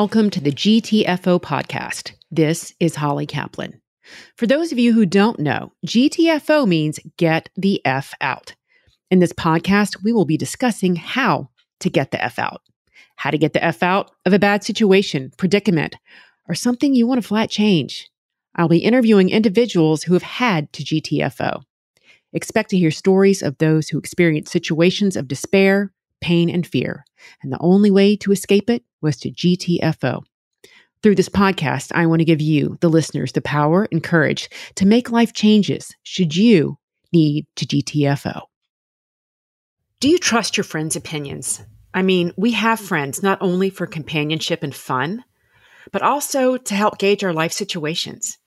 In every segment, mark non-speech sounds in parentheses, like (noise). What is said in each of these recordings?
Welcome to the GTFO podcast. This is Holly Kaplan. For those of you who don't know, GTFO means get the F out. In this podcast, we will be discussing how to get the F out. How to get the F out of a bad situation, predicament, or something you want to flat change. I'll be interviewing individuals who have had to GTFO. Expect to hear stories of those who experience situations of despair, pain, and fear. And the only way to escape it was to GTFO. Through this podcast, I want to give you, the listeners, the power and courage to make life changes should you need to GTFO. Do you trust your friends' opinions? I mean, we have friends not only for companionship and fun, but also to help gauge our life situations.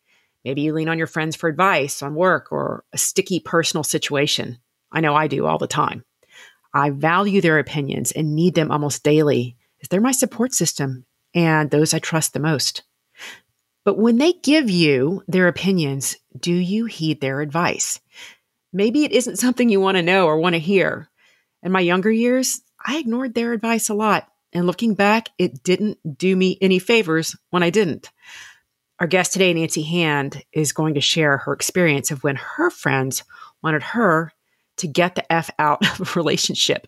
Maybe you lean on your friends for advice on work or a sticky personal situation. I know I do all the time. I value their opinions and need them almost daily as they're my support system and those I trust the most. But when they give you their opinions, do you heed their advice? Maybe it isn't something you want to know or want to hear. In my younger years, I ignored their advice a lot. And looking back, it didn't do me any favors when I didn't. Our guest today, Nancy Hand, is going to share her experience of when her friends wanted her to get the F out (laughs) of a relationship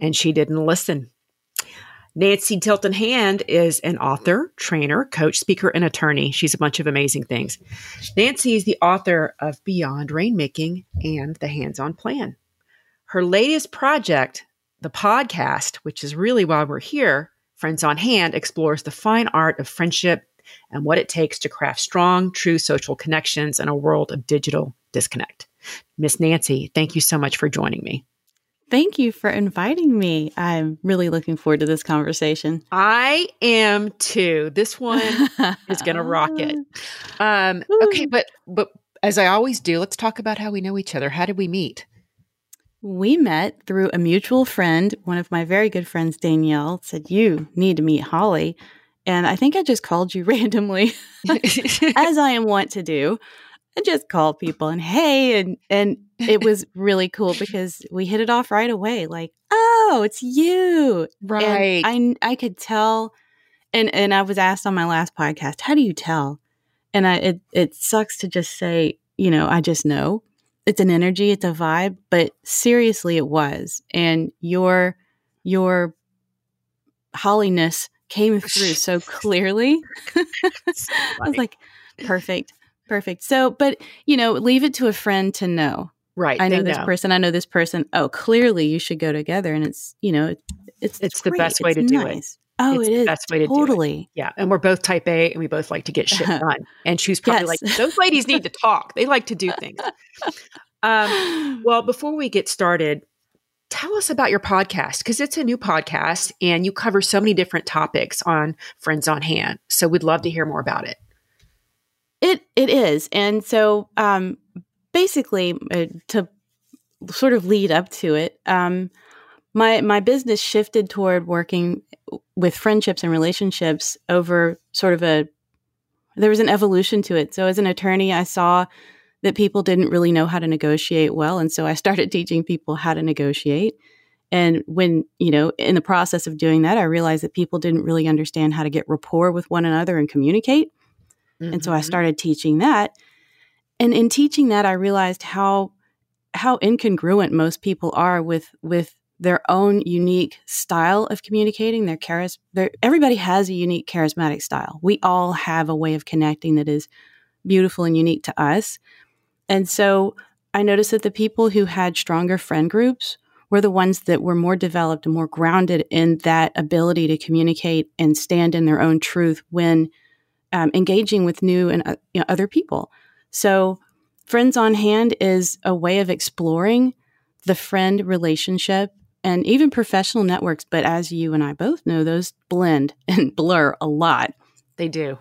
and she didn't listen. Nancy Tilton Hand is an author, trainer, coach, speaker, and attorney. She's a bunch of amazing things. Nancy is the author of Beyond Rainmaking and The Hands On Plan. Her latest project, the podcast, which is really why we're here, Friends on Hand, explores the fine art of friendship and what it takes to craft strong, true social connections in a world of digital disconnect. Miss Nancy, thank you so much for joining me. Thank you for inviting me. I'm really looking forward to this conversation. I am too. This one is going to rock it. (laughs) Um, okay, but but as I always do, let's talk about how we know each other. How did we meet? We met through a mutual friend. One of my very good friends, Danielle, said, You need to meet Holly. And I think I just called you (laughs) randomly, (laughs) as I am wont to do. I just called people and hey, and and it was really cool because we hit it off right away. Like, oh, it's you, right? And I I could tell, and and I was asked on my last podcast, how do you tell? And I it it sucks to just say, you know, I just know. It's an energy, it's a vibe, but seriously, it was, and your your holliness came through so (laughs) clearly. (laughs) so I was like, perfect, perfect. So, but you know, leave it to a friend to know. Right. I know this know. person. I know this person. Oh, clearly you should go together. And it's, you know, it's, it's, the best way it's to nice. do it. Oh, it's it is. best way to totally. Yeah. And we're both type A and we both like to get shit done. And she's probably yes. like, those ladies need to talk. They like to do things. Um, (sighs) well, before we get started, tell us about your podcast because it's a new podcast and you cover so many different topics on Friends on Hand. So we'd love to hear more about it. It it is, and so um, basically uh, to sort of lead up to it, um, my my business shifted toward working with friendships and relationships over sort of a there was an evolution to it. So as an attorney, I saw that people didn't really know how to negotiate well. And so I started teaching people how to negotiate. And when, you know, in the process of doing that, I realized that people didn't really understand how to get rapport with one another and communicate. Mm-hmm. And so I mm-hmm. started teaching that. And in teaching that, I realized how how incongruent most people are with with their own unique style of communicating. Their charis, their, everybody has a unique charismatic style. We all have a way of connecting that is beautiful and unique to us. And so I noticed that the people who had stronger friend groups were the ones that were more developed and more grounded in that ability to communicate and stand in their own truth when um, engaging with new and uh, you know, other people. So, Friends on Hand is a way of exploring the friend relationship and even professional networks. But as you and I both know, those blend (laughs) and blur a lot. They do.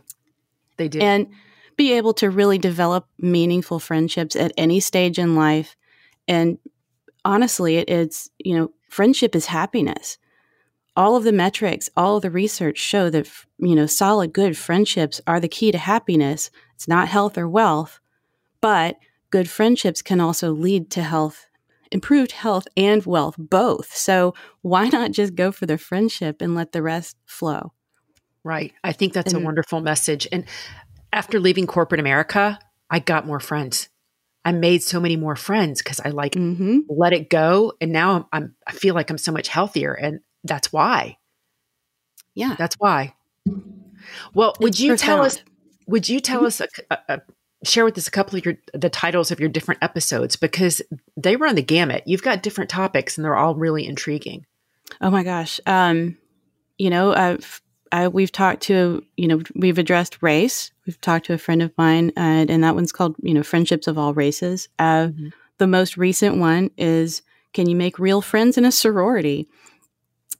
They do. And be able to really develop meaningful friendships at any stage in life. And honestly, it, it's, you know, friendship is happiness. All of the metrics, all of the research show that, you know, solid, good friendships are the key to happiness. It's not health or wealth, but good friendships can also lead to health, improved health and wealth, both. So why not just go for the friendship and let the rest flow? Right. I think that's and, a wonderful message. And after leaving corporate America, I got more friends. I made so many more friends because I like mm-hmm. let it go, and now I'm, I'm I feel like I'm so much healthier, and that's why. Yeah, that's why. Well, it's would you profound. tell us? Would you tell mm-hmm. us a, a, a, share with us a couple of your the titles of your different episodes because they run the gamut. You've got different topics, and they're all really intriguing. Oh my gosh. Um, you know, I've I, we've talked to, you know, we've addressed race. We've talked to a friend of mine, uh, and that one's called, you know, Friendships of All Races. Uh, mm-hmm. The most recent one is Can you make real friends in a sorority?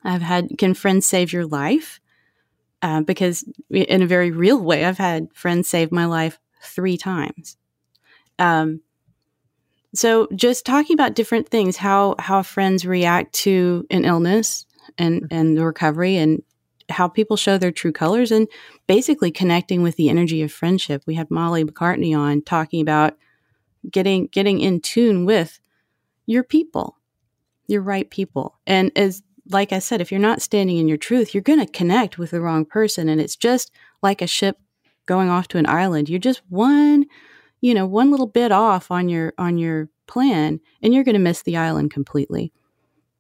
I've had Can friends save your life? Uh, because in a very real way, I've had friends save my life three times. Um, so just talking about different things, how how friends react to an illness and mm-hmm. and the recovery, and how people show their true colors, and basically connecting with the energy of friendship. We had Molly McCartney on talking about getting getting in tune with your people, your right people, and as like I said, if you're not standing in your truth, you're going to connect with the wrong person, and it's just like a ship going off to an island. You're just one you know, one little bit off on your on your plan and you're going to miss the island completely.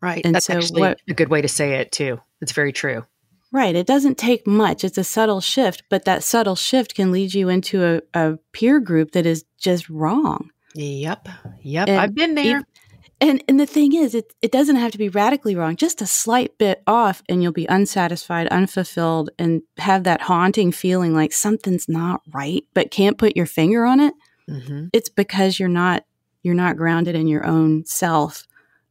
Right. And That's so actually what, a good way to say it too. It's very true. Right. It doesn't take much. It's a subtle shift, but that subtle shift can lead you into a, a peer group that is just wrong. Yep. Yep. And I've been there. And and the thing is, it it doesn't have to be radically wrong. Just a slight bit off, and you'll be unsatisfied, unfulfilled, and have that haunting feeling like something's not right, but can't put your finger on it. Mm-hmm. It's because you're not you're not grounded in your own self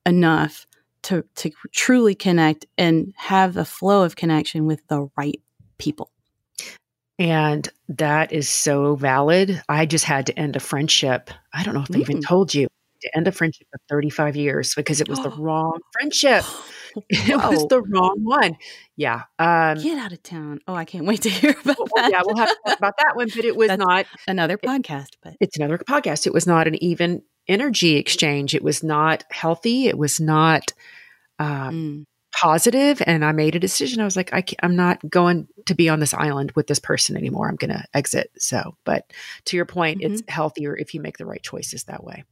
enough to to truly connect and have a flow of connection with the right people. And that is so valid. I just had to end a friendship. I don't know if I even mm. told you to end a friendship of 35 years because it was the (gasps) wrong friendship. (gasps) (laughs) it was the wrong one. Yeah. Um, Get out of town. Oh, I can't wait to (laughs) hear about well, that. Yeah, we'll have to talk about that one, but it was That's not another podcast. But it's another podcast. It was not an even energy exchange. It was not healthy. It was not um, mm. positive. And I made a decision. I was like, I am not going to be on this island with this person anymore. I'm going to exit. So, but to your point, mm-hmm. it's healthier if you make the right choices that way.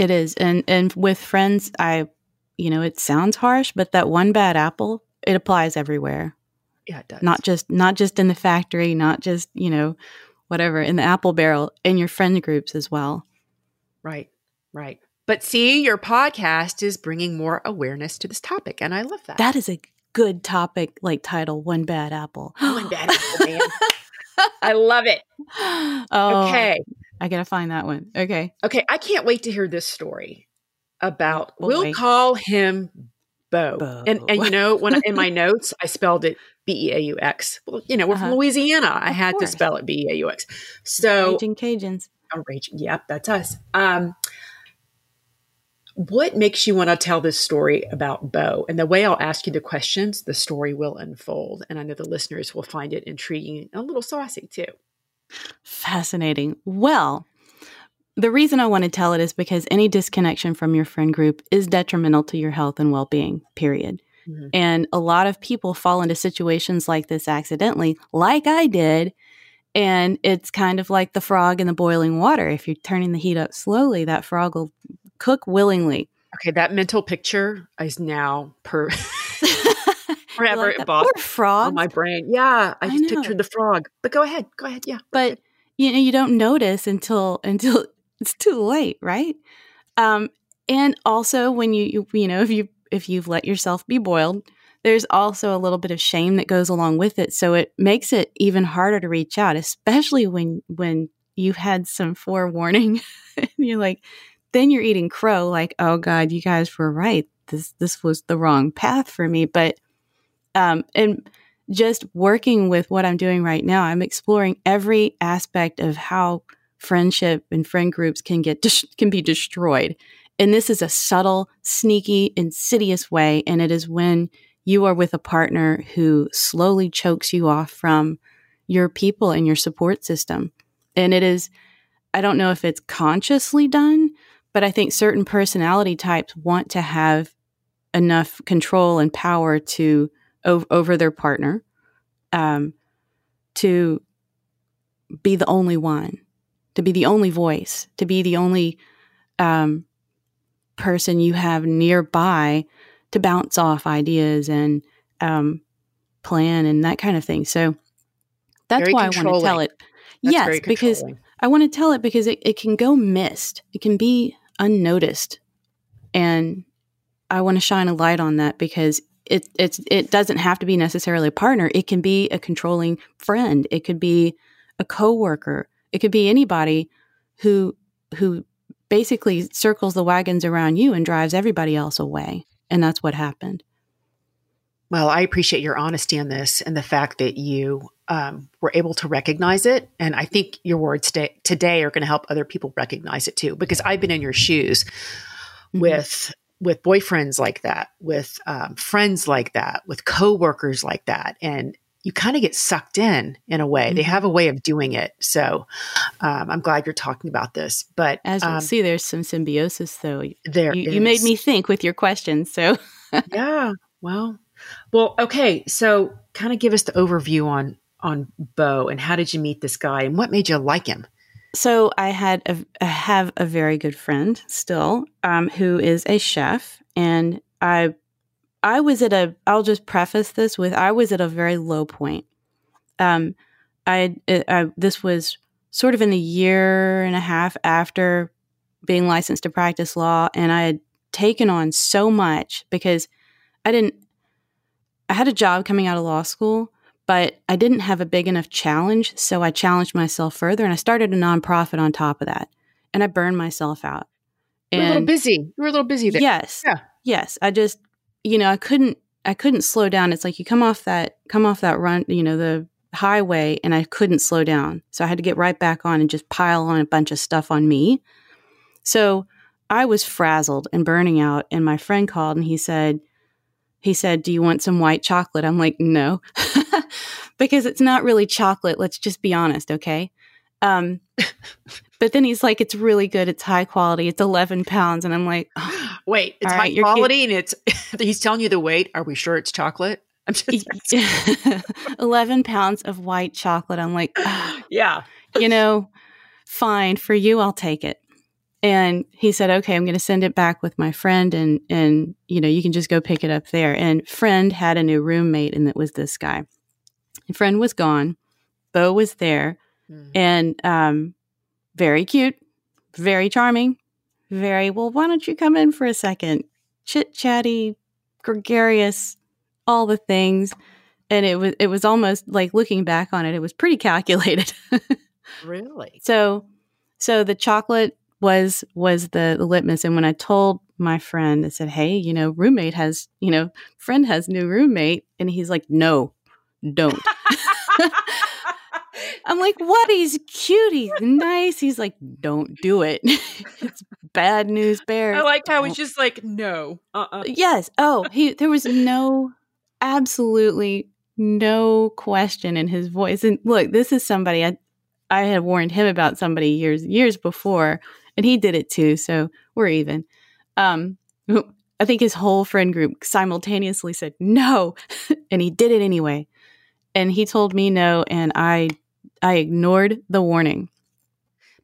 It is. And and with friends, I you know, it sounds harsh, but that one bad apple, it applies everywhere. Yeah, it does. Not just not just in the factory, not just, you know, whatever, in the apple barrel, in your friend groups as well. Right. Right. But see, your podcast is bringing more awareness to this topic, and I love that. That is a good topic, like title, "One Bad Apple." One bad (gasps) apple, man. I love it. Oh, okay. I gotta find that one. Okay. Okay. I can't wait to hear this story about. Oh, we'll call him Bo. Bo. And and you know when I, in my (laughs) notes I spelled it B E A U X. Well, you know we're uh-huh. from Louisiana. I had course. to spell it B E A U X. So Raging Cajuns. Oh, raging. Yep, that's us. Um, what makes you want to tell this story about Bo? And the way I'll ask you the questions, the story will unfold. And I know the listeners will find it intriguing and a little saucy too. Fascinating. Well, the reason I want to tell it is because any disconnection from your friend group is detrimental to your health and well being, period. Mm-hmm. And a lot of people fall into situations like this accidentally, like I did. And it's kind of like the frog in the boiling water. If you're turning the heat up slowly, that frog will cook willingly. Okay, that mental picture is now per (laughs) forever like Poor frog on my brain. Yeah, I, I just pictured the frog. But go ahead, go ahead. Yeah, but you know you don't notice until (laughs) until it's too late, right? Um, and also when you, you you know if you if you've let yourself be boiled, there's also a little bit of shame that goes along with it. So it makes it even harder to reach out, especially when when you've had some forewarning. (laughs) and you're like, then you're eating crow, like, oh God, you guys were right. This this was the wrong path for me. But um and just working with what I'm doing right now, I'm exploring every aspect of how friendship and friend groups can get can be destroyed. And this is a subtle, sneaky, insidious way. And it is when you are with a partner who slowly chokes you off from your people and your support system. And it is, I don't know if it's consciously done, but I think certain personality types want to have enough control and power to over their partner. Um, to be the only one, to be the only voice, to be the only um, person you have nearby to bounce off ideas and um, plan and that kind of thing. So that's Very why I want to tell it. That's yes, because. I want to tell it because it, it can go missed. It can be unnoticed. And I want to shine a light on that because it it's it doesn't have to be necessarily a partner. It can be a controlling friend. It could be a coworker. It could be anybody who who basically circles the wagons around you and drives everybody else away. And that's what happened. Well, I appreciate your honesty on this and the fact that you um, were able to recognize it. And I think your words today, today are going to help other people recognize it too, because I've been in your shoes Mhm. with with boyfriends like that, with um, friends like that, with coworkers like that, and you kind of get sucked in in a way. They Mhm. have a way of doing it. So um, I'm glad you're talking about this. But As um, see, there's some symbiosis though. You, there you made me think with your questions. So (laughs) yeah. Well, well, okay. So, kind of give us the overview on on Bo and how did you meet this guy and what made you like him? So I had have a very good friend still, um, who is a chef, and I I was at a. I'll just preface this with I was at a very low point. Um, I, I this was sort of in the year and a half after being licensed to practice law, and I had taken on so much because I didn't. I had a job coming out of law school, but I didn't have a big enough challenge. So I challenged myself further and I started a nonprofit on top of that. And I burned myself out. You were a little And busy. You were a little busy there. yes. Yeah. Yes. I just, you know, I couldn't, I couldn't slow down. It's like you come off that, come off that run, you know, the highway and I couldn't slow down. So I had to get right back on and just pile on a bunch of stuff on me. So I was frazzled and burning out. And my friend called and he said, he said, Do you want some white chocolate? I'm like, No, (laughs) (laughs) because it's not really chocolate. Let's just be honest, okay? Um, (laughs) but then he's like, It's really good. It's high quality. It's 11 pounds. And I'm like, "Oh, Wait, it's high right, quality and it's (laughs) he's telling you the weight. Are we sure it's chocolate? I'm just 11 pounds of white chocolate. I'm like, "Ah, yeah. you know, fine for you, I'll take it. And he said, okay, I'm going to send it back with my friend and, and, you know, you can just go pick it up there. And friend had a new roommate and it was this guy. Friend was gone. Bo was there Mm. and, um, very cute, very charming, very, well, why don't you come in for a second? Chit chatty, gregarious, all the things. And it was, it was almost like looking back on it, it was pretty calculated. (laughs) Really? So, so the chocolate was was the, the litmus. And when I told my friend, I said, "Hey, you know, roommate has, you know, friend has new roommate," and he's like, "No, don't." (laughs) I'm like, "What? He's cute. He's nice." He's like, "Don't do it. (laughs) it's bad news bear. I liked how he's Don't." just like, no. Uh-uh. Yes. Oh, he. There was no, absolutely no question in his voice. And look, this is somebody I, I had warned him about somebody years years before, and he did it too. So we're even. Um, I think his whole friend group simultaneously said no, (laughs) and he did it anyway. And he told me no, and I, I ignored the warning.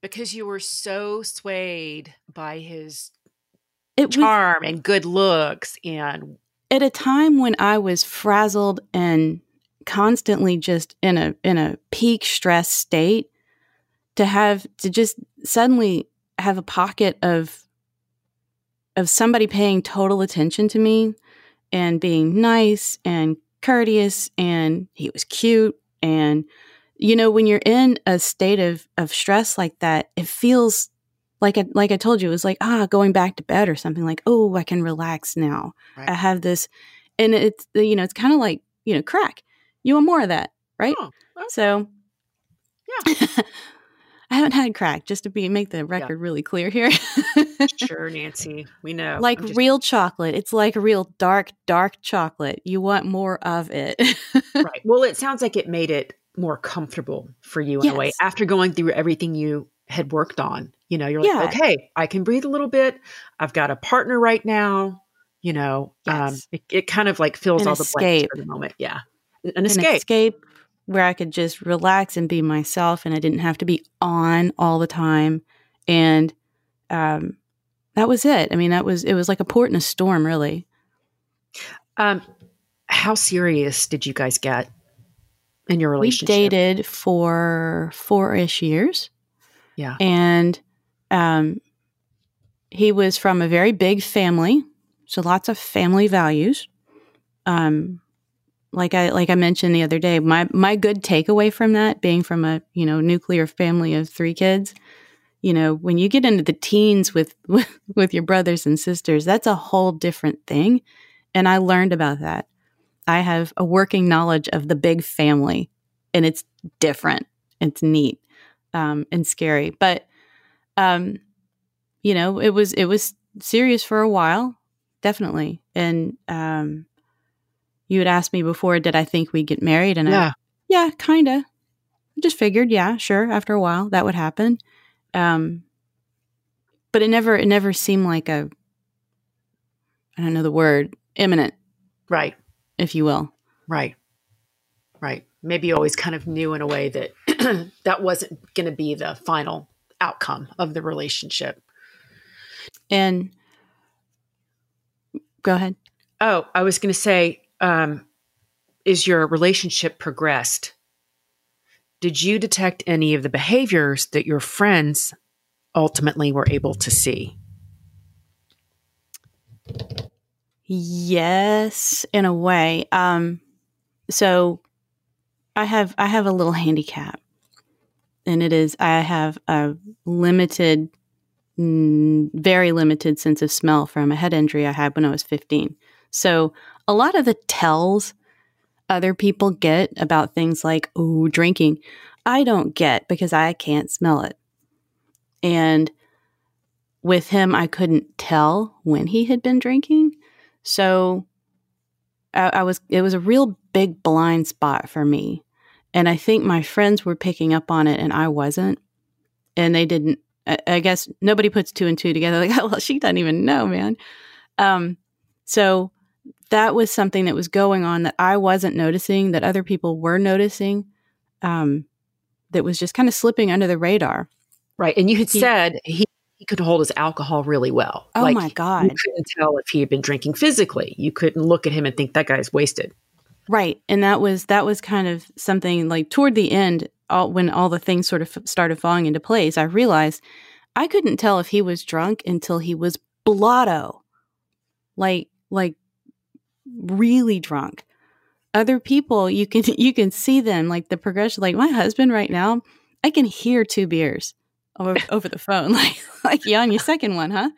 Because you were so swayed by his It was charm and good looks and at a time when I was frazzled and constantly just in a in a peak stress state to have to just suddenly have a pocket of of somebody paying total attention to me and being nice and courteous and he was cute and you know when you're in a state of of stress like that it feels like I, like I told you it was like ah going back to bed or something like oh I can relax now Right. I have this and it's you know it's kind of like you know crack you want more of that right Oh, okay. so Yeah. (laughs) I haven't had crack just to be make the record really clear here sure, Nancy. We know. like just- real chocolate it's like real dark dark chocolate you want more of it (laughs) right. Well, it sounds like it made it more comfortable for you in a way after going through everything you had worked on. You know, you're like, Yeah. okay, I can breathe a little bit. I've got a partner right now. You know, um, it, it kind of like fills An all the blanks escape. for the moment. Yeah, an An escape. Where I could just relax and be myself and I didn't have to be on all the time. And um, that was it. I mean, that was, it was like a port in a storm, really. Um, how serious did you guys get in your relationship? We dated for four ish years. Yeah. And um, he was from a very big family, so lots of family values. Um, like I like I mentioned the other day, my my good takeaway from that, being from a you know nuclear family of three kids, you know, when you get into the teens with (laughs) with, with your brothers and sisters, that's a whole different thing. And I learned about that. I have a working knowledge of the big family, and it's different. It's neat um, and scary, but um, you know, it was it was serious for a while, definitely. And um, you had asked me before, did I think we'd get married? And yeah, I, yeah, kind of. Just figured, yeah, sure. After a while, that would happen. Um, but it never it never seemed like a I don't know the word imminent, right, if you will. Right, right. Maybe you always kind of knew in a way that (clears throat) that wasn't going to be the final outcome of the relationship. And go ahead. Oh, I was going to say, um, is your relationship progressed? Did you detect any of the behaviors that your friends ultimately were able to see? Yes, in a way. Um, so I have I have a little handicap, and it is I have a limited very limited sense of smell from a head injury I had when I was 15. So, a lot of the tells other people get about things like, oh, drinking, I don't get because I can't smell it. And with him, I couldn't tell when he had been drinking. So, I, I was, it was a real big blind spot for me. And I think my friends were picking up on it and I wasn't. And they didn't I, guess nobody puts two and two together. (laughs) Like, oh, well, she doesn't even know, man. Um, so that was something that was going on that I wasn't noticing, that other people were noticing, um, that was just kind of slipping under the radar. Right. And you had he, said he, he could hold his alcohol really well. Oh like, my God. You couldn't tell if he had been drinking physically. You couldn't look at him and think that guy's wasted. Right. And that was that was kind of something like toward the end, all, when all the things sort of started falling into place, I realized I couldn't tell if he was drunk until he was blotto, like like really drunk. Other people, you can (laughs) you can see them like the progression. Like my husband right now, I can hear two beers over, (laughs) over the phone. (laughs) Like like you on your second one, huh?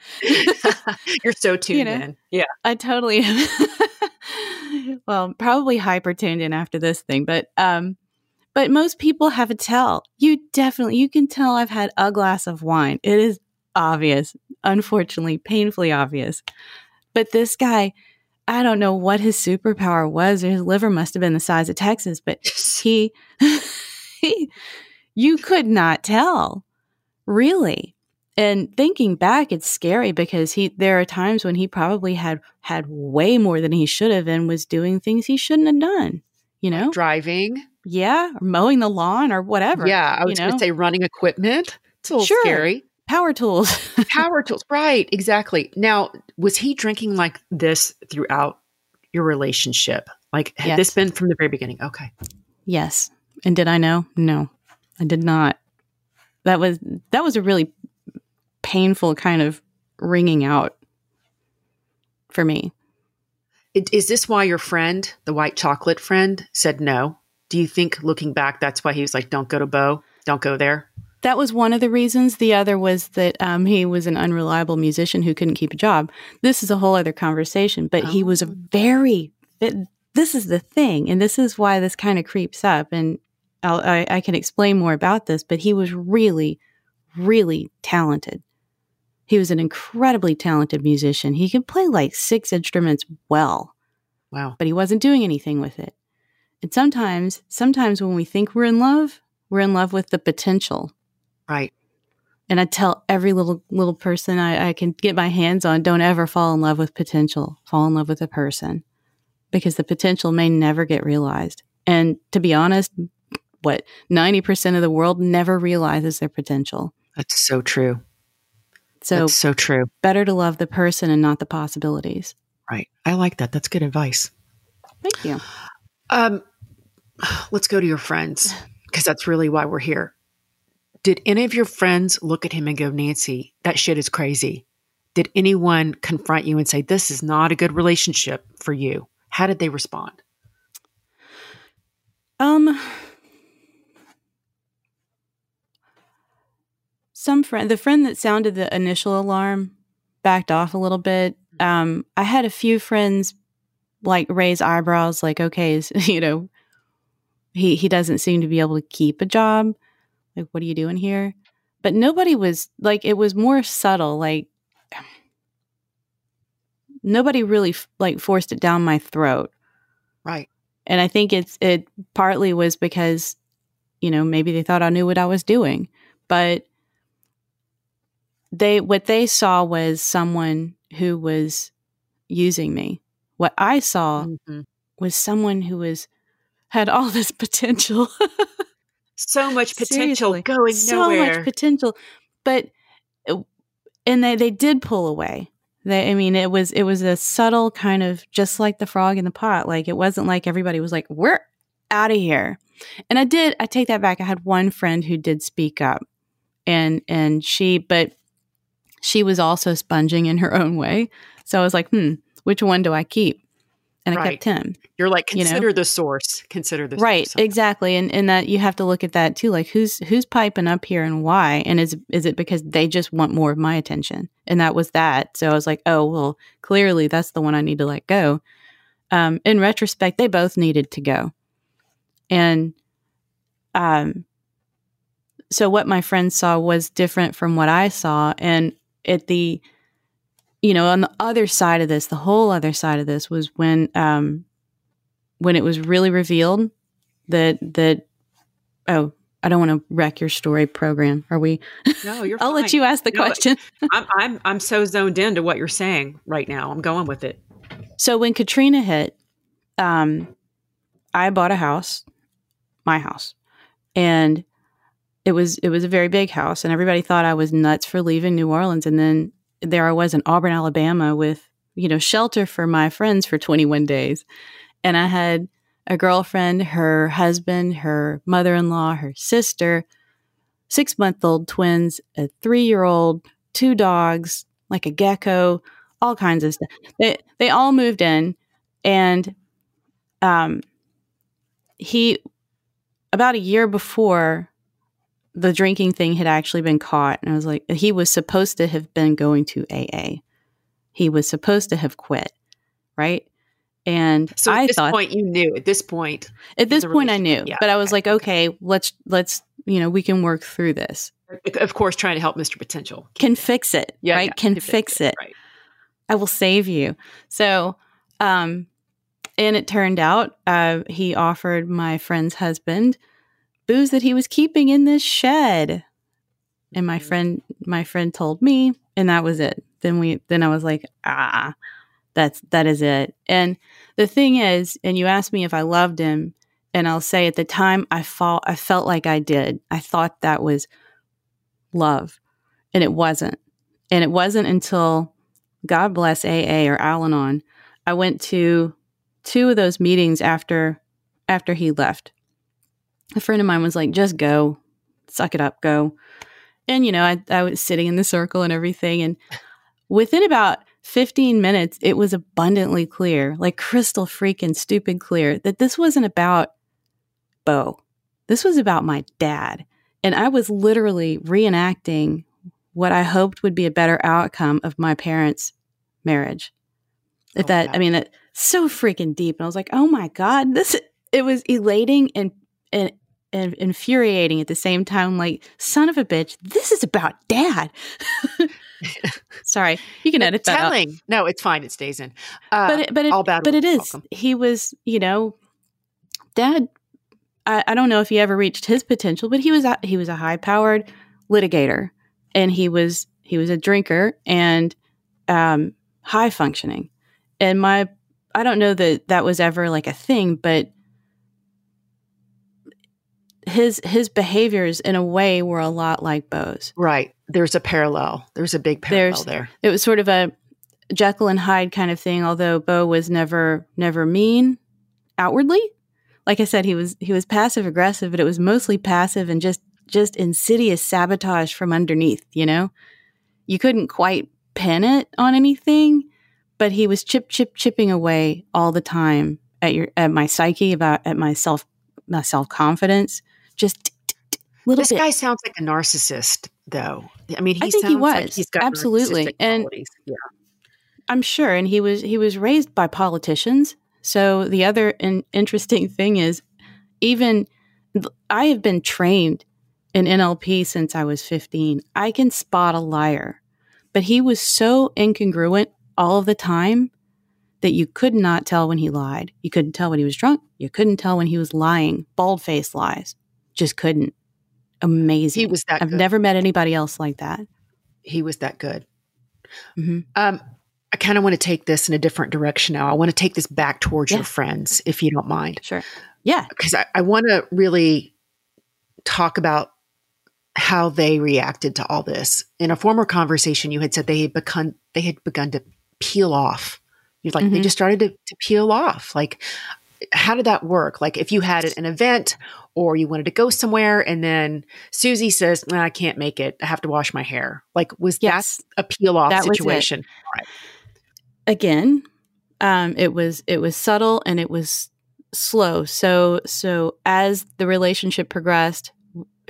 You're so tuned you know, in. Yeah, I totally. am. well, probably hyper tuned in after this thing, but um, but most people have a tell. You definitely, you can tell I've had a glass of wine. It is obvious, unfortunately, painfully obvious. But this guy, I don't know what his superpower was, or his liver must have been the size of Texas, but he, (laughs) he you could not tell, really. And thinking back, it's scary because he there are times when he probably had had way more than he should have and was doing things he shouldn't have done. You know, driving, yeah, or mowing the lawn or whatever. Yeah, I was going to say running equipment. It's a little sure. scary. Power tools. (laughs) Power tools. Right, exactly. Now, was he drinking like this throughout your relationship? Like, had yes. this been from the very beginning? Okay. Yes. And did I know? No, I did not. That was that was a really painful kind of ringing out for me. Is this why your friend, the white chocolate friend, said no? Do you think looking back, that's why he was like, don't go to Bo, don't go there? That was one of the reasons. The other was that um, he was an unreliable musician who couldn't keep a job. This is a whole other conversation, but oh. he was a oh. very, this is the thing. And this is why this kind of creeps up. And I, I can explain more about this, but he was really, really talented. He was an incredibly talented musician. He could play like six instruments well. Wow. But he wasn't doing anything with it. And sometimes, sometimes when we think we're in love, we're in love with the potential. Right. And I tell every little little person I, I can get my hands on, don't ever fall in love with potential. Fall in love with a person. Because the potential may never get realized. And to be honest, what 90% of the world never realizes their potential. That's so true. So That's so true. better to love the person and not the possibilities. Right. I like that. That's good advice. Thank you. Um, let's go to your friends (sighs) because that's really why we're here. Did any of your friends look at him and go, Nancy, that shit is crazy? Did anyone confront you and say, this is not a good relationship for you? How did they respond? Um some friend the friend that sounded the initial alarm backed off a little bit. Um I had a few friends like raise eyebrows like okay, is, (laughs) you know, he he doesn't seem to be able to keep a job. Like what are you doing here? But nobody was like it was more subtle like nobody really f- like forced it down my throat Right. and I think it's it partly was because you know maybe they thought I knew what I was doing, but they what they saw was someone who was using me. What I saw Mhm. was someone who was had all this (laughs) potential, So much potential Seriously. going so nowhere. much potential, but and they they did pull away. They, I mean, it was it was a subtle kind of just like the frog in the pot. Like it wasn't like everybody was like, "We're out of here." And I did. I take that back. I had one friend who did speak up, and and she, but she was also sponging in her own way. So I was like, "Hmm, which one do I keep?" And Right. kept him. You're like, you know? consider the source. Consider the right source. exactly and and that you have to look at that too like who's who's piping up here and why and is is it because they just want more of my attention and that was that so i was like oh well clearly that's the one i need to let go um in retrospect they both needed to go and um so what my friends saw was different from what i saw and at the you know on the other side of this the whole other side of this was when um when it was really revealed that that oh I don't want to wreck your story program. Are we? No, you're (laughs) I'll let you ask the No, question. (laughs) I'm, I'm, I'm so zoned into what you're saying right now. I'm going with it. So when Katrina hit, um, I bought a house, my house, and it was it was a very big house, and everybody thought I was nuts for leaving New Orleans, and then there I was in Auburn, Alabama, with you know shelter for my friends for 21 days, and I had a girlfriend, her husband, her mother in law, her sister, six month old twins, a three year old, two dogs, like a gecko, all kinds of stuff. They they all moved in, and um, he about a year before the drinking thing had actually been caught, and I was like, he was supposed to have been going to AA. He was supposed to have quit, right? And So at I this thought point, you knew. At this point, at this point I knew, yeah, but I was okay, like, okay, let's let's you know we can work through this. of course, trying to help Mr. Potential. Can fix it, Yeah, right? yeah, can to fix it. Right. I will save you. So, um, and it turned out uh, he offered my friend's husband booze that he was keeping in this shed, and my Mhm. friend, my friend told me, and that was it. Then we, then I was like, ah, that's that is it. And the thing is, and you asked me if I loved him, and I'll say at the time I felt I felt like I did. I thought that was love, and it wasn't. And it wasn't until God bless AA or Al Anon. I went to two of those meetings after after he left. A friend of mine was like, "Just go, suck it up, go." And you know, I, I was sitting in the circle and everything, and within about 15 minutes, it was abundantly clear, like crystal freaking stupid clear, that this wasn't about Bo. This was about my dad. And I was literally reenacting what I hoped would be a better outcome of my parents' marriage. If Oh, that, wow. I mean, it's so freaking deep. And I was like, oh my God, this, it was elating and, and infuriating at the same time. Like, son of a bitch, this is about dad. (laughs) Sorry, you can edit that out. Telling. No, it's fine. It stays in. Uh, But it, but it, all bad but it is. welcome. He was, you know, dad. I, I don't know if he ever reached his potential, but he was a, he was a high powered litigator, and he was he was a drinker and um, high functioning. And my I don't know that that was ever like a thing, but his his behaviors in a way were a lot like Bo's. Right. There's a parallel. There's a big parallel There's- there. It was sort of a Jekyll and Hyde kind of thing, although Bo was never never mean outwardly. Like I said, he was he was passive aggressive, but it was mostly passive and just just insidious sabotage from underneath, you know? You couldn't quite pin it on anything, but he was chip chip chipping away all the time at your at my psyche about at my self my self confidence. Just little This bit. guy sounds like a narcissist, though. I mean, he I think he sounds like was. he's got Absolutely. And- yeah. I'm sure, and he was he was raised by politicians. So the other in, interesting (laughs) thing is, even I have been trained in NLP since I was 15. I can spot a liar, but he was so incongruent all of the time that you could not tell when he lied. You couldn't tell when he was drunk. You couldn't tell when he was lying. Bald faced lies, just couldn't. Amazing. He was that I've good. never met anybody else like that. He was that good. Mhm. Um, I kind of want to take this in a different direction now. I want to take this back towards Yeah. your friends, if you don't mind. Sure. Yeah. because I, I want to really talk about how they reacted to all this. In a former conversation, you had said they had begun they had begun to peel off. You're like they Mhm. just started to, to peel off. Like, how did that work? Like, if you had an event or you wanted to go somewhere, and then Susie says, "Nah, "I can't make it. I have to wash my hair." Like, was Yes. that a peel off That was it. situation? again um, it was it was subtle and it was slow so so as the relationship progressed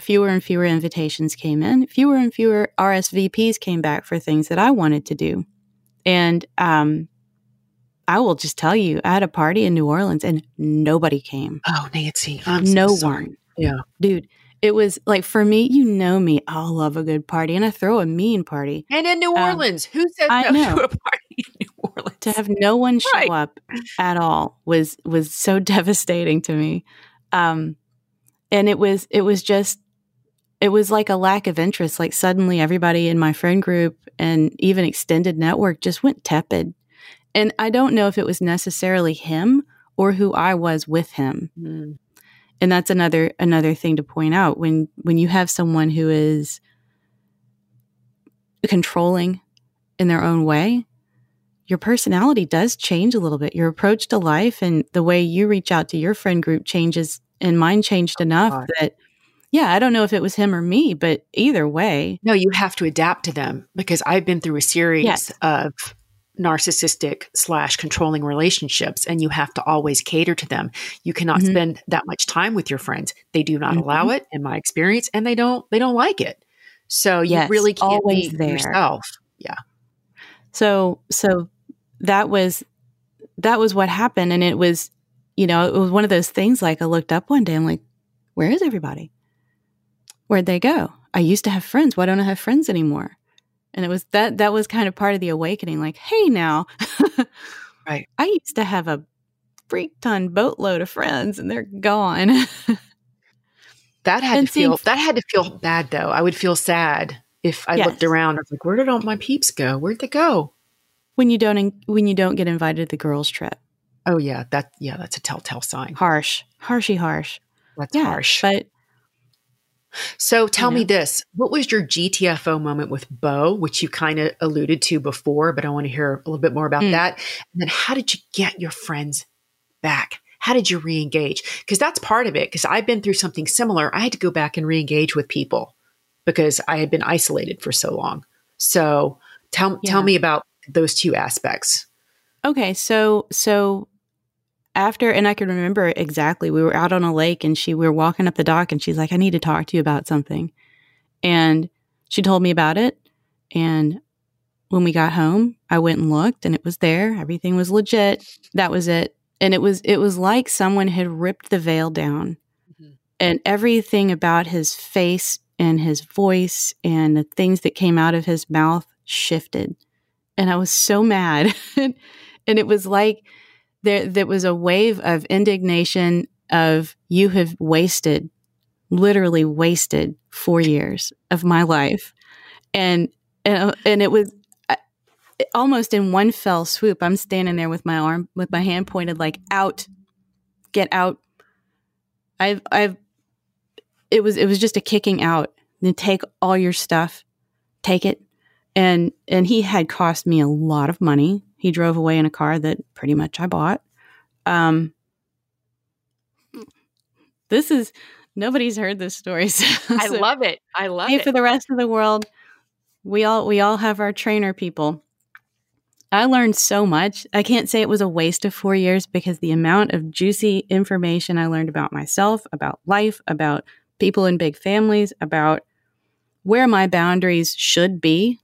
fewer and fewer invitations came in fewer and fewer rsvps came back for things that i wanted to do and um, i will just tell you i had a party in new orleans and nobody came Oh, Nancy, I'm so no sorry. one Yeah. dude it was like for me you know me i'll love a good party and i throw a mean party And in New Um, Orleans, who says I no know. to a party in New Orleans? to have no one show Right. up at all was was so (laughs) devastating to me um and it was it was just it was like a lack of interest like suddenly everybody in my friend group and even extended network just went tepid and i don't know if it was necessarily him or who i was with him Mm. and that's another another thing to point out when when you have someone who is controlling in their own way your personality does change a little bit your approach to life and the way you reach out to your friend group changes and mine changed enough that yeah i don't know if it was him or me but either way No, you have to adapt to them because I've been through a series Yes. of narcissistic slash controlling relationships, and you have to always cater to them. You cannot Mhm. spend that much time with your friends. They do not Mhm. allow it, in my experience, and they don't they don't like it. So you Yes, really can't always be there. yourself. So so that was that was what happened and it was you know it was one of those things like I looked up one day I'm like where is everybody? Where'd they go? I used to have friends. Why don't I have friends anymore? And it was that that was kind of part of the awakening like hey now Right. (laughs) I used to have a freak ton boatload of friends and they're gone. (laughs) That had And to feel that had to feel bad though. I would feel sad if I looked around. I was like, where did all my peeps go? Where'd they go? when you don't in, when you don't get invited to the girls trip. Oh yeah, that yeah, that's a telltale sign. Harsh. Harshy harsh. That's Yeah. harsh. But So tell me know? this: What was your GTFO moment with Bo, which you kind of alluded to before, but I want to hear a little bit more about Mm. that. And then, how did you get your friends back? How did you re-engage? Because that's part of it. Because I've been through something similar. I had to go back and re-engage with people because I had been isolated for so long. So tell tell me about those two aspects. Okay, so so after and I can remember exactly. We were out on a lake and she we were walking up the dock and she's like, I need to talk to you about something. And she told me about it. And when we got home, I went and looked and it was there. Everything was legit. That was it. And it was it was like someone had ripped the veil down. Mhm. And everything about his face and his voice and the things that came out of his mouth shifted. And I was so mad. (laughs) and it was like there there was a wave of indignation of you have wasted literally wasted 4 years of my life. And and, and it was almost in one fell swoop. I'm standing there with my arm with my hand pointed like out get out. I've I've it was it was just a kicking out. Then take all your stuff, take it, and and he had cost me a lot of money. He drove away in a car that pretty much I bought. Um, this is nobody's heard this story. (laughs) So, I love it. I love hey, it. for the rest of the world, we all we all have our trainer people. I learned so much. I can't say it was a waste of four years because the amount of juicy information I learned about myself, about life, about people in big families, about where my boundaries should be,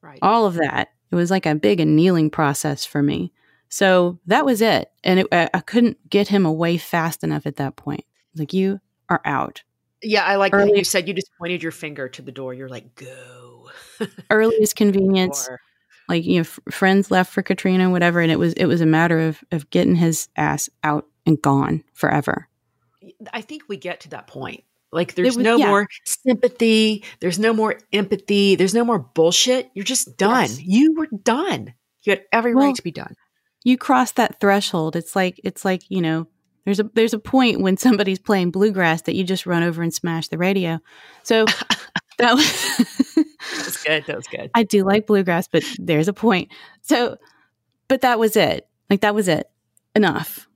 right. all of that. It was like a big annealing process for me. So that was it. And it, I couldn't get him away fast enough at that point. Like, you are out. Yeah, I like Early, that you said you just pointed your finger to the door. You're like, go. (laughs) earliest convenience. Like you know f- friends left for Katrina whatever and it was it was a matter of of getting his ass out and gone forever. I think we get to that point. Like there's was, no yeah. more sympathy, there's no more empathy, there's no more bullshit. You're just done. Yes. You were done. You had every well, right to be done. You crossed that threshold. It's like it's like, you know, there's a there's a point when somebody's playing bluegrass that you just run over and smash the radio. So (laughs) that was that was good. That was good. I do like bluegrass, but there's a point. So, but that was it. Like that was it. Enough.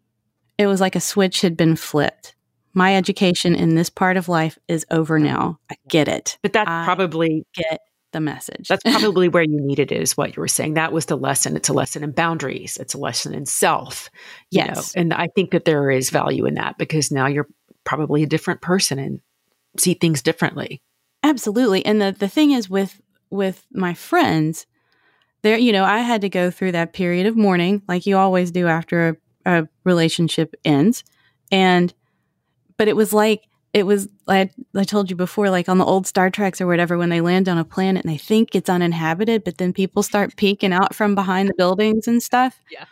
It was like a switch had been flipped. My education in this part of life is over now. I get it. But that's I probably get the message. That's probably where you needed it, is what you were saying. That was the lesson. It's a lesson in boundaries. It's a lesson in self. yes. Know? And I think that there is value in that because now you're probably a different person and see things differently. Absolutely. And the, the thing is with with my friends, there, you know, I had to go through that period of mourning, like you always do after a, a relationship ends. And but it was like it was I, I told you before, like on the old Star Treks or whatever, when they land on a planet and they think it's uninhabited, but then people start peeking out from behind the buildings and stuff. Yeah.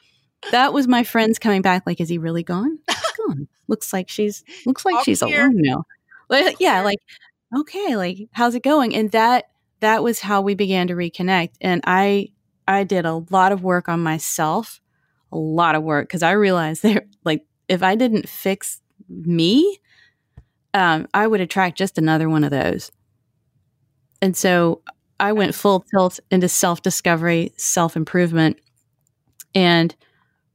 That was my friends coming back, like, is he really gone? (laughs) gone. Looks like she's looks like she's here. alone now. Like, yeah, like okay, like how's it going? And that that was how we began to reconnect. And I I did a lot of work on myself, a lot of work because I realized (laughs) there like if I didn't fix me, um, I would attract just another one of those. And so I went full tilt into self discovery, self improvement, and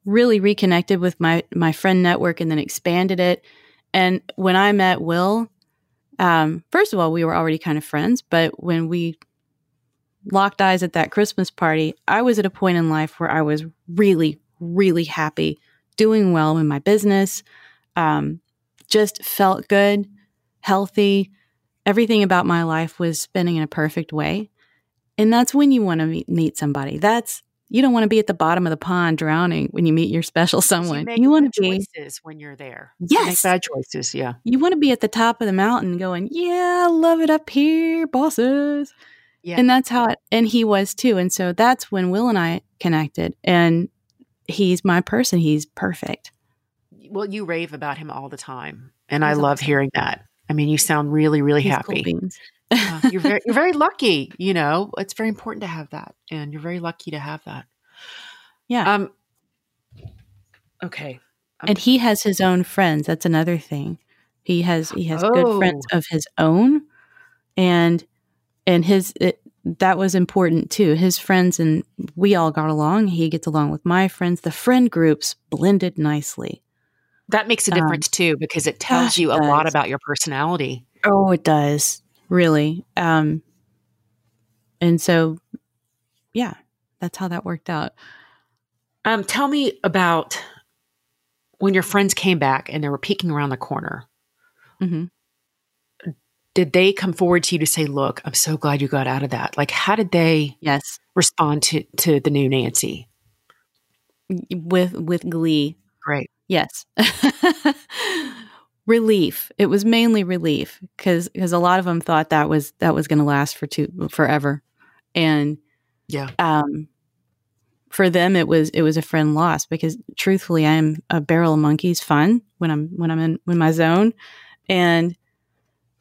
really reconnected with my my friend network, and then expanded it. And when I met Will, um, first of all, we were already kind of friends, but when we locked eyes at that Christmas party, I was at a point in life where I was really, really happy, doing well in my business, um, just felt good, healthy. Everything about my life was spinning in a perfect way. And that's when you want to meet, somebody. That's you don't want to be at the bottom of the pond drowning when you meet your special someone. You, you want to be choices when you're there. Yes, you bad choices. Yeah, you want to be at the top of the mountain, going, "Yeah, I love it up here, bosses." Yeah, and that's how it. And he was too. And so that's when Will and I connected. And he's my person. He's perfect. Well, you rave about him all the time, and he's I love awesome. hearing that. I mean, you sound really, really he's happy. Cool uh, you're (laughs) very you're very lucky. You know, it's very important to have that, and you're very lucky to have that. Yeah. Um. Okay. I'm and he has his own friends. That's another thing. He has he has oh. good friends oh. of his own, and and his it, that was important too. His friends and we all got along. He gets along with my friends. The friend groups blended nicely. That makes a difference um, too because it tells you a does. lot about your personality. Oh, it does really. Um, and so, yeah, that's how that worked out. Um, tell me about when your friends came back and they were peeking around the corner. Mm-hmm. Did they come forward to you to say, "Look, I'm so glad you got out of that"? Like, how did they? Yes, respond to to the new Nancy with with glee. Great. Yes. (laughs) relief. It was mainly relief because because a lot of them thought that was that was going to last for two forever, and yeah, um, for them it was it was a friend lost because truthfully I am a barrel of monkeys fun when I'm when I'm in in my zone, and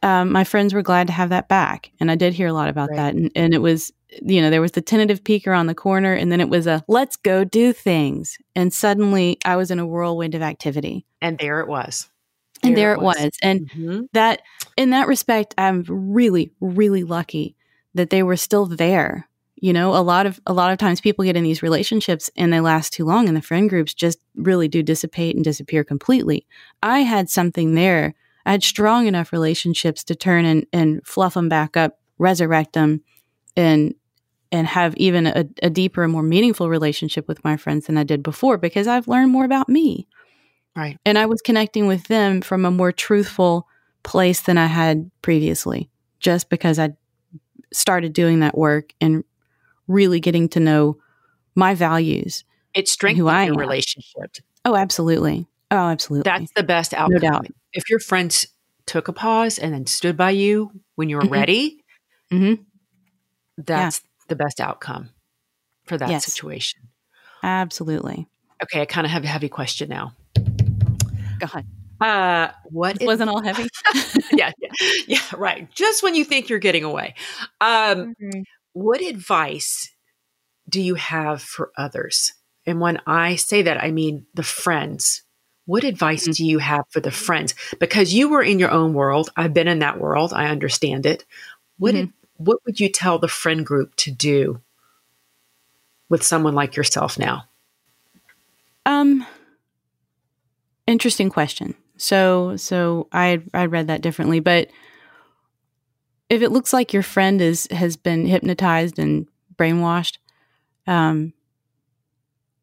um, my friends were glad to have that back, and I did hear a lot about right. that, and and it was you know there was the tentative peeker on the corner, and then it was a let's go do things, and suddenly I was in a whirlwind of activity, and there it was and there, there it was. was. And mm-hmm. that, in that respect, I'm really, really lucky that they were still there. You know, a lot of a lot of times people get in these relationships and they last too long, and the friend groups just really do dissipate and disappear completely. I had something there. I had strong enough relationships to turn and, and fluff them back up, resurrect them, and and have even a, a deeper and more meaningful relationship with my friends than I did before because I've learned more about me. Right. And I was connecting with them from a more truthful place than I had previously, just because I started doing that work and really getting to know my values. It strengthens your am. relationship. Oh, absolutely. Oh, absolutely. That's the best outcome. No doubt. If your friends took a pause and then stood by you when you were mm-hmm. ready, mm-hmm. that's yeah. the best outcome for that yes. situation. Absolutely. Okay, I kind of have a heavy question now. Go ahead. Uh, what it wasn't all heavy? (laughs) yeah, yeah, yeah, right. Just when you think you're getting away. Um, mm-hmm. What advice do you have for others? And when I say that, I mean the friends. What advice mm-hmm. do you have for the friends? Because you were in your own world. I've been in that world. I understand it. What mm-hmm. did, what would you tell the friend group to do with someone like yourself now? Um, interesting question. So, so I I read that differently, but if it looks like your friend is has been hypnotized and brainwashed, um,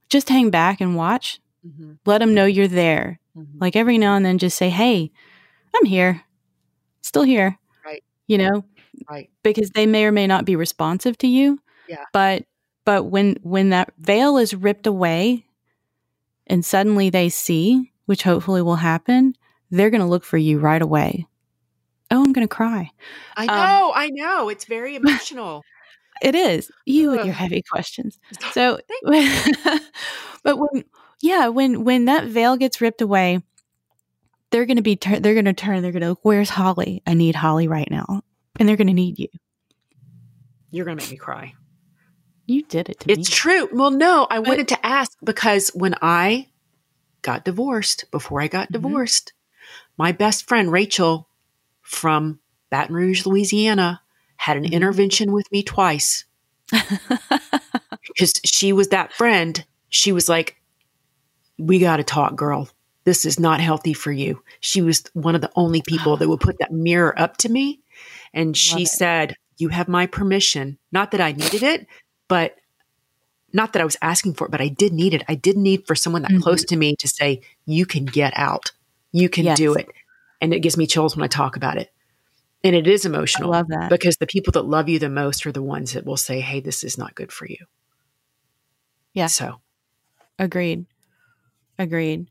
just hang back and watch. Mm-hmm. Let them know you're there. Mm-hmm. Like every now and then, just say, "Hey, I'm here, still here." Right. You know. Right. Because they may or may not be responsive to you. Yeah. But but when when that veil is ripped away, and suddenly they see, which hopefully will happen, they're going to look for you right away. Oh, I'm going to cry. I um, know, um, I know. It's very (laughs) emotional. it is. You Ugh. and your heavy questions. (laughs) So, (laughs) but when, yeah, when when that veil gets ripped away, they're going to be tur- they're going to turn. They're going to where's Holly? I need Holly right now, and they're going to need you. You're going to make me cry. You did it to it's me. true. Well, no, I but, wanted to ask because when I got divorced, before I got mm-hmm. divorced, my best friend Rachel from Baton Rouge, Louisiana, had an mm-hmm. intervention with me twice. (laughs) because she was that friend. She was like, We got to talk, girl. This is not healthy for you. She was one of the only people that would put that mirror up to me. And she said, You have my permission. Not that I needed it, but not that I was asking for it, but I did need it. I did need for someone that mm-hmm. close to me to say, you can get out. You can yes. do it. And it gives me chills when I talk about it. And it is emotional. I love that. Because the people that love you the most are the ones that will say, hey, this is not good for you. Yeah. So agreed. Agreed.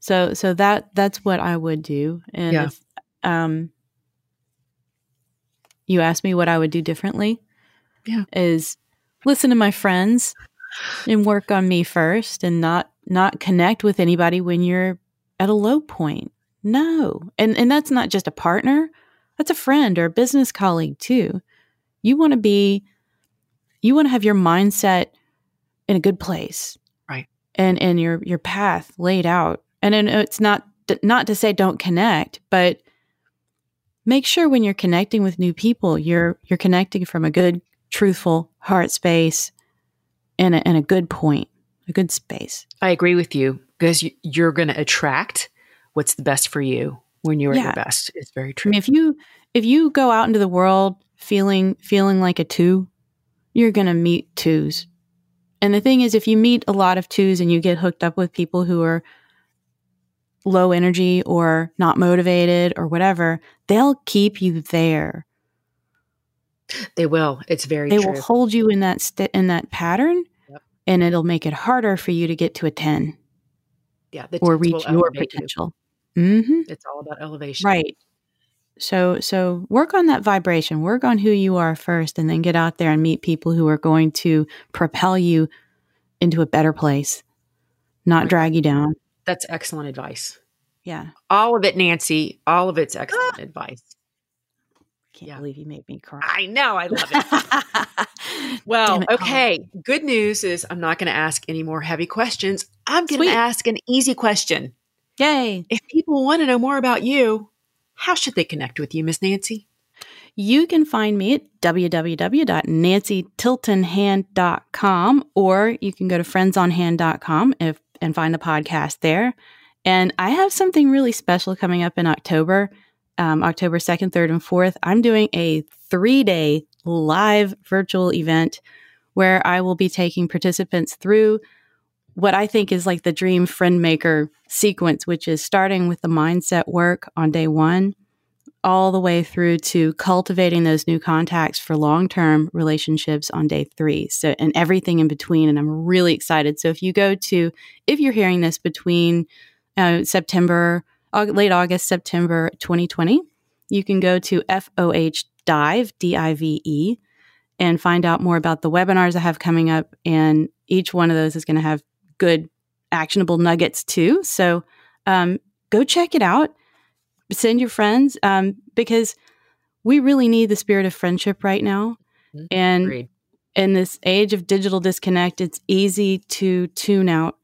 So so that that's what I would do. And yeah. if um you asked me what I would do differently, yeah. is listen to my friends and work on me first and not not connect with anybody when you're at a low point. No. And and that's not just a partner, that's a friend or a business colleague too. You want to be you want to have your mindset in a good place. And and your your path laid out. And, it's not not to say don't connect, but make sure when you're connecting with new people, you're you're connecting from a good truthful heart space and a, and a good point, a good space. I agree with you because you're going to attract what's the best for you when you're yeah. your best. It's very true. I mean, if you if you go out into the world feeling feeling like a two, you're going to meet twos. And the thing is, if you meet a lot of twos and you get hooked up with people who are low energy or not motivated or whatever, they'll keep you there. They will. It's very they true. will hold you in that st- in that pattern, yep. and it'll make it harder for you to get to a ten. Yeah, or reach your potential. Mm-hmm. It's all about elevation, right? So so work on that vibration. Work on who you are first, and then get out there and meet people who are going to propel you into a better place, not drag you down. That's excellent advice. Yeah, all of it, Nancy. All of it's excellent ah. advice can't yeah. believe you made me cry. I know. I love it. (laughs) well, it, okay. Good news is I'm not going to ask any more heavy questions. I'm going to ask an easy question. Yay. If people want to know more about you, how should they connect with you, Miss Nancy? You can find me at www.nancytiltonhand.com or you can go to friendsonhand.com if, and find the podcast there. And I have something really special coming up in October, um, October 2nd, 3rd, and 4th. I'm doing a three day live virtual event where I will be taking participants through what I think is like the dream friend maker sequence, which is starting with the mindset work on day one all the way through to cultivating those new contacts for long-term relationships on day 3 so and everything in between and I'm really excited. So if you go to if you're hearing this between uh, September late August September 2020 you can go to FOH dive D-I-V-E and find out more about the webinars I have coming up and each one of those is going to have good actionable nuggets too so um, go check it out send your friends um, because we really need the spirit of friendship right now. Mm-hmm. And Agreed. in this age of digital disconnect, it's easy to tune out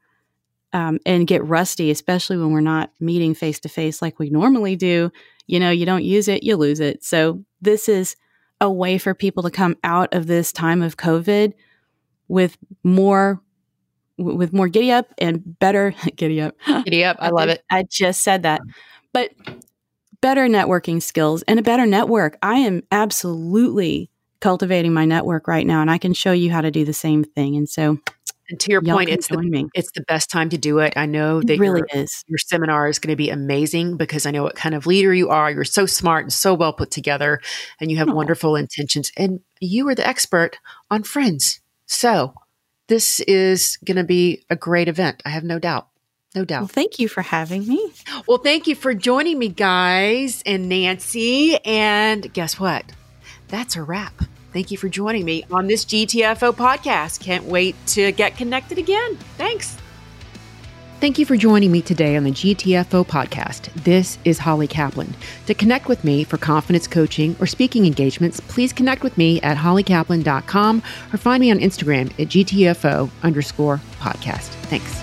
um, and get rusty, especially when we're not meeting face to face like we normally do. You know, you don't use it, you lose it. So, this is a way for people to come out of this time of COVID with more with more giddy up and better (laughs) giddy up. Giddy up. I (laughs) love it. I just said that. But better networking skills and a better network. I am absolutely cultivating my network right now, and I can show you how to do the same thing. And so, and to your point, it's the, me. it's the best time to do it. I know that it really your, is. Your seminar is going to be amazing because I know what kind of leader you are. You're so smart and so well put together, and you have wonderful intentions. And you are the expert on friends. So, this is going to be a great event. I have no doubt. No doubt. Well, thank you for having me. Well, thank you for joining me, guys, and Nancy. And guess what? That's a wrap. Thank you for joining me on this GTFO podcast. Can't wait to get connected again. Thanks. Thank you for joining me today on the GTFO podcast. This is Holly Kaplan. To connect with me for confidence coaching or speaking engagements, please connect with me at hollykaplan.com or find me on Instagram at GTFO underscore podcast. Thanks.